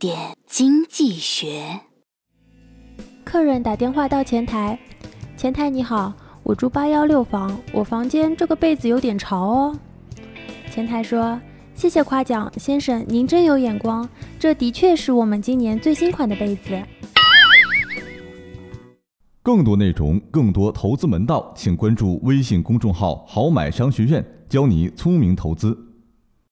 点经济学。客人打电话到前台前台你好我住八幺六房我房间这个被子有点潮哦。前台说谢谢夸奖先生您真有眼光这的确是我们今年最新款的被子。更多内容更多投资门道请关注微信公众号好买商学院教你聪明投资。